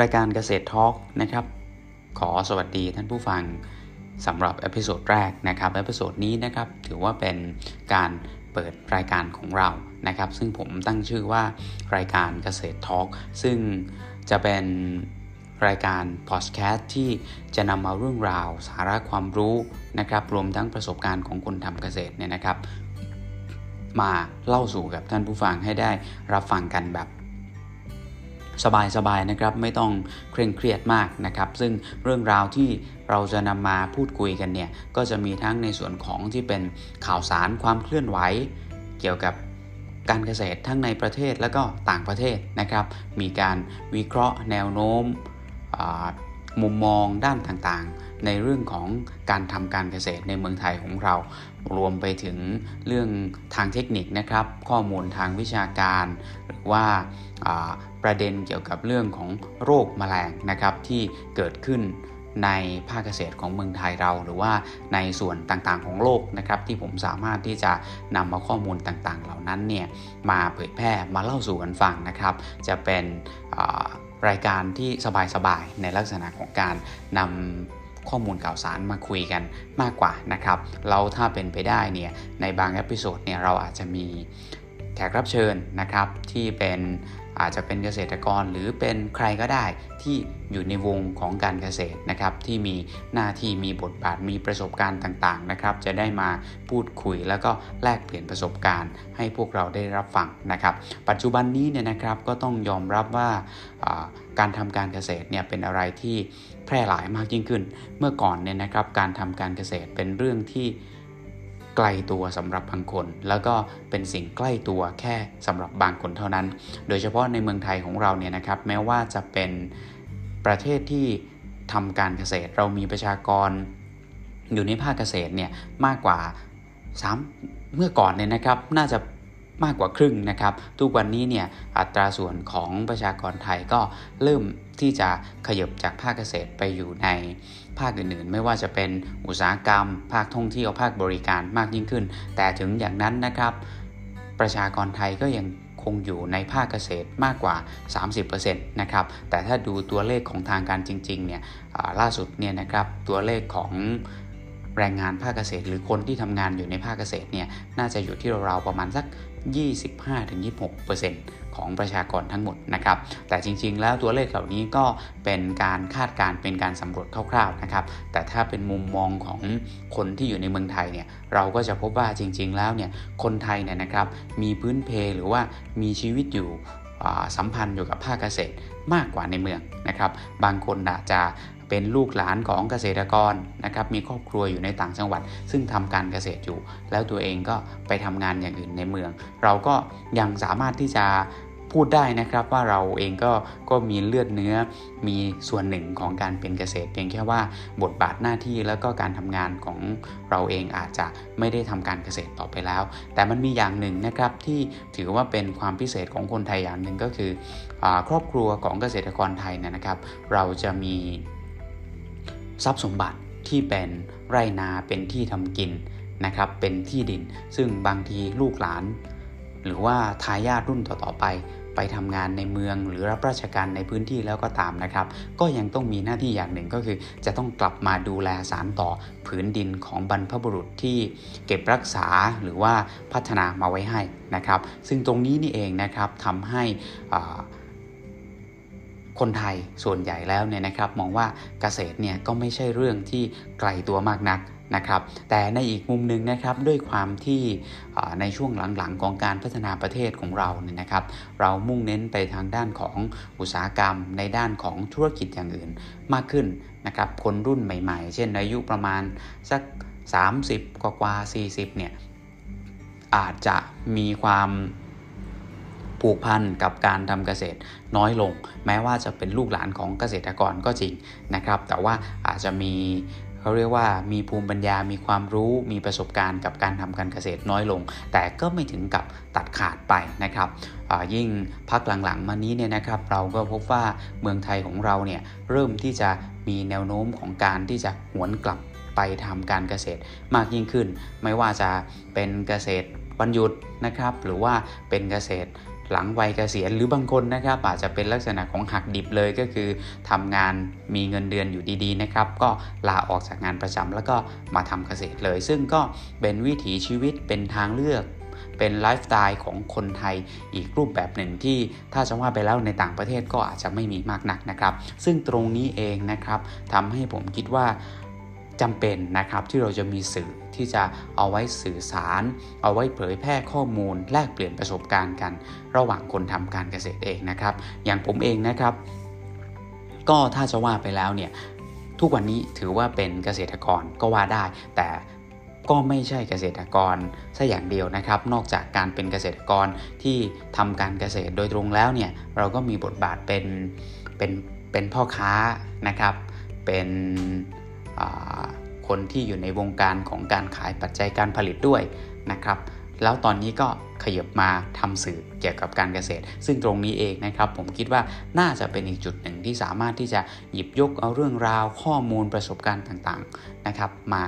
รายการเกษตรทอล์กนะครับ ขอสวัสดีท่านผู้ฟังสำหรับ episode แรกนะครับ episode นี้นะครับถือว่าเป็นการเปิดรายการของเรานะครับ ซึ่งผมตั้งชื่อว่ารายการเกษตรทอล์กซึ่งจะเป็นรายการพอดแคสต์ที่จะนำเอาเรื่องราวสาระความรู้นะครับ รวมทั้งประสบการณ์ของคนทำเกษตรเนี่ยนะครับ มาเล่าสู่กับท่านผู้ฟังให้ได้รับฟังกันแบบ สบายๆนะครับ ไม่ต้องเคร่งเครียดมากนะครับ ซึ่งเรื่องราวที่เราจะนำมาพูดคุยกันเนี่ย ก็จะมีทั้งในส่วนของที่เป็นข่าวสารความเคลื่อนไหว เกี่ยวกับการเกษตรทั้งในประเทศและก็ต่างประเทศนะครับ มีการวิเคราะห์แนวโน้มมุมมองด้านต่างๆ ในเรื่องของการทำการเกษตรในเมืองไทยของเรา รวมไปถึงเรื่องทางเทคนิคนะครับ ข้อมูลทางวิชาการ หรือว่า ประเด็นเกี่ยวกับเรื่องของโรคแมลงนะครับที่เกิดขึ้นในภาคเกษตรของเมืองไทยเรา หรือว่าในส่วนต่างๆของโลกนะครับที่ผมสามารถที่จะนำมาข้อมูลต่างๆ เหล่านั้นเนี่ยมาเผยแพร่มาเล่าสู่กันฟังนะครับ จะเป็นรายการที่สบายๆในลักษณะของการนำข้อมูลข่าวสารมาคุยกันมากกว่านะครับ เราถ้าเป็นไปได้เนี่ยในบาง episode เนี่ยเราอาจจะมี แขกรับเชิญนะครับที่เป็นอาจจะเป็นเกษตรกรหรือเป็นใครก็ได้ที่อยู่ในวงของการเกษตรนะครับ ที่มีหน้าที่มีบทบาทมีประสบการณ์ต่างๆนะครับ จะได้มาพูดคุยแล้วก็แลกเปลี่ยนประสบการณ์ ให้พวกเราได้รับฟังนะครับ ปัจจุบันนี้เนี่ยนะครับก็ต้องยอมรับว่าการทำการเกษตรเนี่ยเป็นอะไรที่แพร่หลายมากยิ่งขึ้น เมื่อก่อนเนี่ยนะครับการทำการเกษตรเป็นเรื่องที่ กลตัวสำหรับบางคน แล้วก็เป็นสิ่งใกล้ตัวแค่สำหรับบางคนเท่านั้น โดยเฉพาะในเมืองไทยของเราเนี่ยนะครับ แม้ว่าจะเป็นประเทศที่ทำการเกษตร เรามีประชากรอยู่ในภาคเกษตรเนี่ยมากกว่า 3 เมื่อก่อนเนี่ยนะครับ น่าจะมากกว่าครึ่งนะครับ ทุกวันนี้เนี่ยอัตราส่วนของประชากรไทยก็เริ่ม ที่จะขยบจากภาคเกษตรไปอยู่ในภาคอื่นๆ ไม่ว่าจะเป็นอุตสาหกรรม ภาคท่องเที่ยวภาคบริการมากยิ่งขึ้น แต่ถึงอย่างนั้นนะครับ ประชากรไทยก็ยังคงอยู่ในภาคเกษตรมากกว่า 30%นะครับ แต่ถ้าดูตัวเลขของทางการจริงๆ เนี่ยล่าสุดเนี่ยนะครับ ตัวเลขของแรงงานภาคเกษตร หรือคนที่ทำงานอยู่ในภาคเกษตรเนี่ย น่าจะอยู่ที่ราวๆประมาณสัก 25-26%ของประชากรทั้งหมดนะครับ แต่จริงๆ แล้วตัวเลขเหล่านี้ก็เป็นการคาดการเป็นการสำรวจคร่าวๆนะครับ แต่ถ้าเป็นมุมมองของคนที่อยู่ในเมืองไทยเนี่ย เราก็จะพบว่าจริง ๆ แล้วเนี่ยคนไทยเนี่ยนะครับมีพื้นเพหรือว่ามีชีวิตอยู่สัมพันธ์อยู่กับภาคเกษตรมากกว่าในเมืองนะครับ บางคนอาจจะ เป็นลูกหลานของเกษตรกรนะครับมีครอบครัวอยู่ในต่างจังหวัด ซึ่งทำการเกษตรอยู่ แล้วตัวเองก็ไปทำงานอย่างอื่นในเมือง เราก็ยังสามารถที่จะพูดได้นะครับว่าเราเองก็ก็มีเลือดเนื้อมีส่วนหนึ่งของการเป็นเกษตร เพียงแค่ว่าบทบาทหน้าที่แล้วก็การทำงานของเราเองอาจจะไม่ได้ทำการเกษตรต่อไปแล้ว แต่มันมีอย่างหนึ่งนะครับที่ถือว่าเป็นความพิเศษของคนไทยอย่างหนึ่งก็คืออครอบครัวของเกษตรกรไทยนะครับ เราจะมี ทรัพย์สมบัติที่เป็นไรนาเป็นที่ทำกินนะครับ เป็นที่ดิน ซึ่งบางทีลูกหลาน หรือว่าทายาทรุ่นต่อๆไป ไปทำงานในเมืองหรือรับราชการในพื้นที่แล้วก็ตามนะครับ ก็ยังต้องมีหน้าที่อย่างหนึ่งก็คือ จะต้องกลับมาดูแลสารต่อผืนดินของบรรพบุรุษที่เก็บรักษาหรือว่าพัฒนามาไว้ให้นะครับ ซึ่งตรงนี้นี่เองนะครับทำให้ คนไทยส่วนใหญ่แล้วเนี่ยนะครับมองว่าเกษตรเนี่ยก็ไม่ใช่เรื่องที่ไกลตัวมากนักนะครับแต่ในอีกมุมหนึ่งนะครับด้วยความที่ในช่วงหลังๆของการพัฒนาประเทศของเราเนี่ยนะครับ เรามุ่งเน้นไปทางด้านของอุตสาหกรรม ในด้านของธุรกิจอย่างอื่นมากขึ้นนะครับคนรุ่นใหม่ ๆ เช่นอายุประมาณสัก 30 กว่าๆ40เนี่ยอาจจะมีความ ผูกพันกับการทำเกษตรน้อยลง แม้ว่าจะเป็นลูกหลานของเกษตรกรก็จริงนะครับ แต่ว่าอาจจะมีเขาเรียกว่ามีภูมิปัญญา มีความรู้ มีประสบการณ์กับการทำการเกษตรน้อยลง แต่ก็ไม่ถึงกับตัดขาดไปนะครับ ยิ่งพักหลังๆมานี้เนี่ยนะครับ เราก็พบว่าเมืองไทยของเราเนี่ยเริ่มที่จะมีแนวโน้มของการที่จะหวนกลับไปทำการเกษตรมากยิ่งขึ้น ไม่ว่าจะเป็นเกษตรวันหยุดนะครับ หรือว่าเป็นเกษตร หลังวัยเกษียณหรือบางคนนะครับอาจจะเป็นลักษณะของหักดิบเลยก็คือทำงานมีเงินเดือนอยู่ดีๆนะครับก็ลาออกจากงานประจำแล้วก็มาทำเกษตรเลย ซึ่งก็เป็นวิถีชีวิตเป็นทางเลือกเป็นไลฟ์สไตล์ของคนไทยอีกรูปแบบหนึ่งที่ถ้าจะว่าไปแล้วในต่างประเทศก็อาจจะไม่มีมากนักนะครับ ซึ่งตรงนี้เองนะครับทำให้ผมคิดว่า จำเป็นนะครับที่เราจะมีสื่อที่จะเอาไว้สื่อสาร เอาไว้เผยแพร่ข้อมูล แลกเปลี่ยนประสบการณ์กัน ระหว่างคนทำการเกษตรเองนะครับ อย่างผมเองนะครับ ก็ถ้าจะว่าไปแล้วเนี่ยทุกวันนี้ถือว่าเป็นเกษตรกรก็ว่าได้ แต่ก็ไม่ใช่เกษตรกรซะอย่างเดียวนะครับ นอกจากการเป็นเกษตรกรที่ทำการเกษตรโดยตรงแล้วเนี่ยเราก็มีบทบาทเป็นเป็นเป็นพ่อค้านะครับ เป็น คนที่อยู่ในวงการของการขายปัจจัยการผลิตด้วยนะครับ แล้วตอนนี้ก็ขยับมาทำสื่อเกี่ยวกับการเกษตร ซึ่งตรงนี้เองนะครับ ผมคิดว่าน่าจะเป็นอีกจุดหนึ่งที่สามารถที่จะหยิบยกเอาเรื่องราวข้อมูลประสบการณ์ต่างๆนะครับมา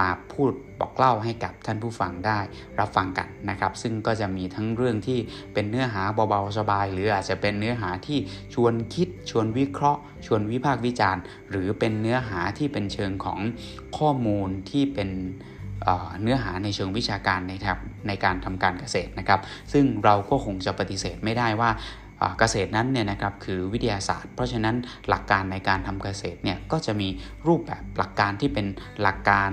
มาพูดบอกเล่าให้กับท่านผู้ฟังได้รับฟังกันนะครับ ซึ่งก็จะมีทั้งเรื่องที่เป็นเนื้อหาเบาๆสบาย หรืออาจจะเป็นเนื้อหาที่ชวนคิด ชวนวิเคราะห์ ชวนวิพากษ์วิจารณ์ หรือเป็นเนื้อหาที่เป็นเชิงของข้อมูลที่เป็น เนื้อหาในเชิงวิชาการนครับในการทำการเกษตรนะครับ ซึ่งเราก็คงจะปฏิเสธไม่ได้ว่าเกษตรนั้นเนี่ยนะครับคือวิทยาศาสตร์ เพราะฉะนั้นหลักการในการทำเกษตรเนี่ยก็จะมีรูปแบบหลักการที่เป็นหลักการ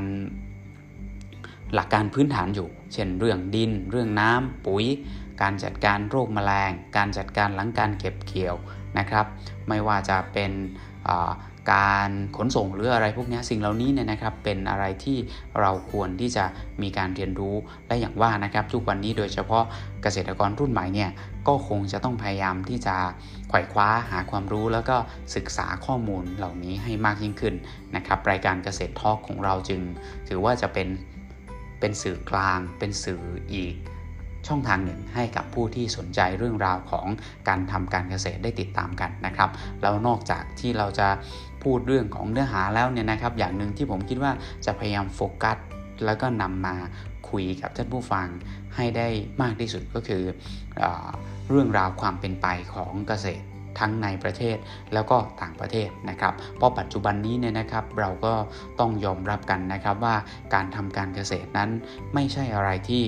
หลักการพื้นฐานอยู่ เช่นเรื่องดิน เรื่องน้ำปุ๋ย การจัดการโรคแมลง การจัดการหลังการเก็บเกี่ยวนะครับ ไม่ว่าจะเป็น การขนส่งหรืออะไรพวกนี้สิ่งเหล่านี้เนี่ยนะครับเป็นอะไรที่เราควรที่จะมีการเรียนรู้และอย่างว่านะครับทุกวันนี้โดยเฉพาะเกษตรกรรุ่นใหม่เนี่ยก็คงจะต้องพยายามที่จะไขว่คว้าหาความรู้ แล้วก็ศึกษาข้อมูลเหล่านี้ให้มากยิ่งขึ้นนะครับรายการเกษตรทอล์กของเราจึง ถือว่าจะเป็นเป็นสื่อกลาง เป็นสื่ออีกช่องทางหนึ่งให้กับผู้ที่สนใจเรื่องราวของการทำการเกษตรได้ติดตามกันนะครับ แล้วนอกจากที่เราจะ พูดเรื่องของเนื้อหาแล้วเนี่ยนะครับ อย่างหนึ่งที่ผมคิดว่าจะพยายามโฟกัสแล้วก็นำมาคุยกับท่านผู้ฟังให้ได้มากที่สุดก็คือเอเรื่องราวความเป็นไปของเกษตรทั้งในประเทศแล้วก็ต่างประเทศนะครับ เพราะปัจจุบันนี้เนี่ยนะครับเราก็ต้องยอมรับกันนะครับว่าการทำการเกษตรนั้นไม่ใช่อะไรที่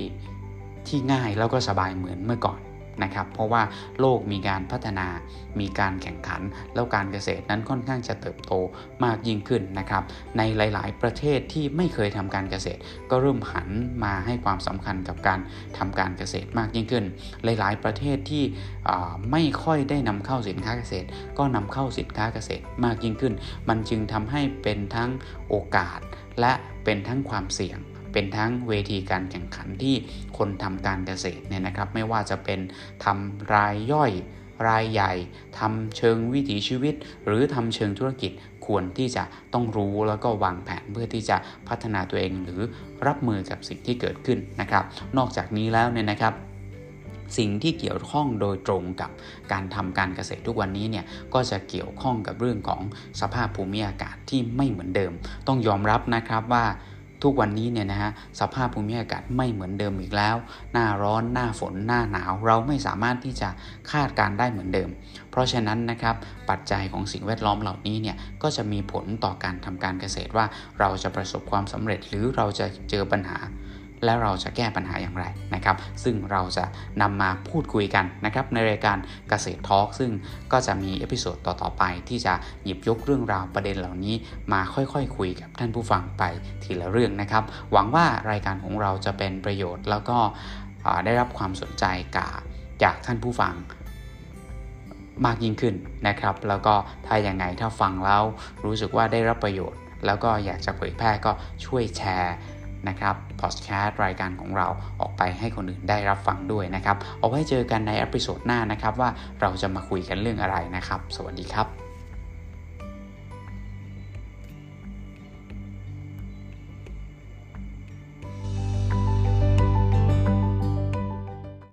ที่ง่ายแล้วก็สบายเหมือนเมื่อก่อน นะครับ เพราะว่าโลกมีการพัฒนา มีการแข่งขัน แล้วการเกษตรนั้นค่อนข้างจะเติบโตมากยิ่งขึ้นนะครับ ในหลาย ๆ ประเทศที่ไม่เคยทำการเกษตร ก็เริ่มหันมาให้ความสำคัญกับการทำการเกษตรมากยิ่งขึ้น หลาย ๆ ประเทศที่ไม่ค่อยได้นำเข้าสินค้าเกษตร ก็นำเข้าสินค้าเกษตรมากยิ่งขึ้น มันจึงทำให้เป็นทั้งโอกาสและเป็นทั้งความเสี่ยง เป็นทั้งเวทีการแข่งขันที่คนทำการเกษตรเนี่ยนะครับไม่ว่าจะเป็นทำรายย่อยรายใหญ่ทำเชิงวิถีชีวิต หรือทำเชิงธุรกิจควรที่จะต้องรู้แล้วก็วางแผนเพื่อที่จะพัฒนาตัวเองหรือรับมือกับสิ่งที่เกิดขึ้นนะครับ นอกจากนี้แล้วเนี่ยนะครับสิ่งที่เกี่ยวข้องโดยตรงกับการทำการเกษตรทุกวันนี้เนี่ยก็จะเกี่ยวข้องกับเรื่องของสภาพภูมิอากาศที่ไม่เหมือนเดิม ต้องยอมรับนะครับว่า ทุกวันนี้เนี่ยนะฮะสภาพภูมิอากาศไม่เหมือนเดิมอีกแล้ว หน้าร้อนหน้าฝนหน้าหนาว เราไม่สามารถที่จะคาดการณ์ได้เหมือนเดิม เพราะฉะนั้นนะครับปัจจัยของสิ่งแวดล้อมเหล่านี้เนี่ยก็จะมีผลต่อการทำการเกษตรว่าเราจะประสบความสำเร็จหรือเราจะเจอปัญหา และเราจะแก้ปัญหาอย่างไรนะครับ ซึ่งเราจะนำมาพูดคุยกันนะครับในรายการเกษตรทอล์กซึ่งก็จะมี episode ต่อๆไป ที่จะหยิบยกเรื่องราวประเด็นเหล่านี้ มาค่อยๆคคุยกับท่านผู้ฟังไปทีละเรื่องนะครับ หวังว่ารายการของเราจะเป็นประโยชน์ แล้วก็ได้รับความสนใจกาจากท่านผู้ฟังมากยิ่งขึ้นนะครับ แล้วก็ถ้าอย่างไงถ้าฟังแล้วรู้สึกว่าได้รับประโยชน์ แล้วก็อยากจะเผยแพร่ก็ช่วยแชร์ นะครับพอดแคสต์รายการของเราออกไปให้คนอื่นได้รับฟังด้วยนะครับ เอาไว้เจอกันในอพิโซดหน้านะครับว่าเราจะมาคุยกันเรื่องอะไรนะครับ สวัสดีครับ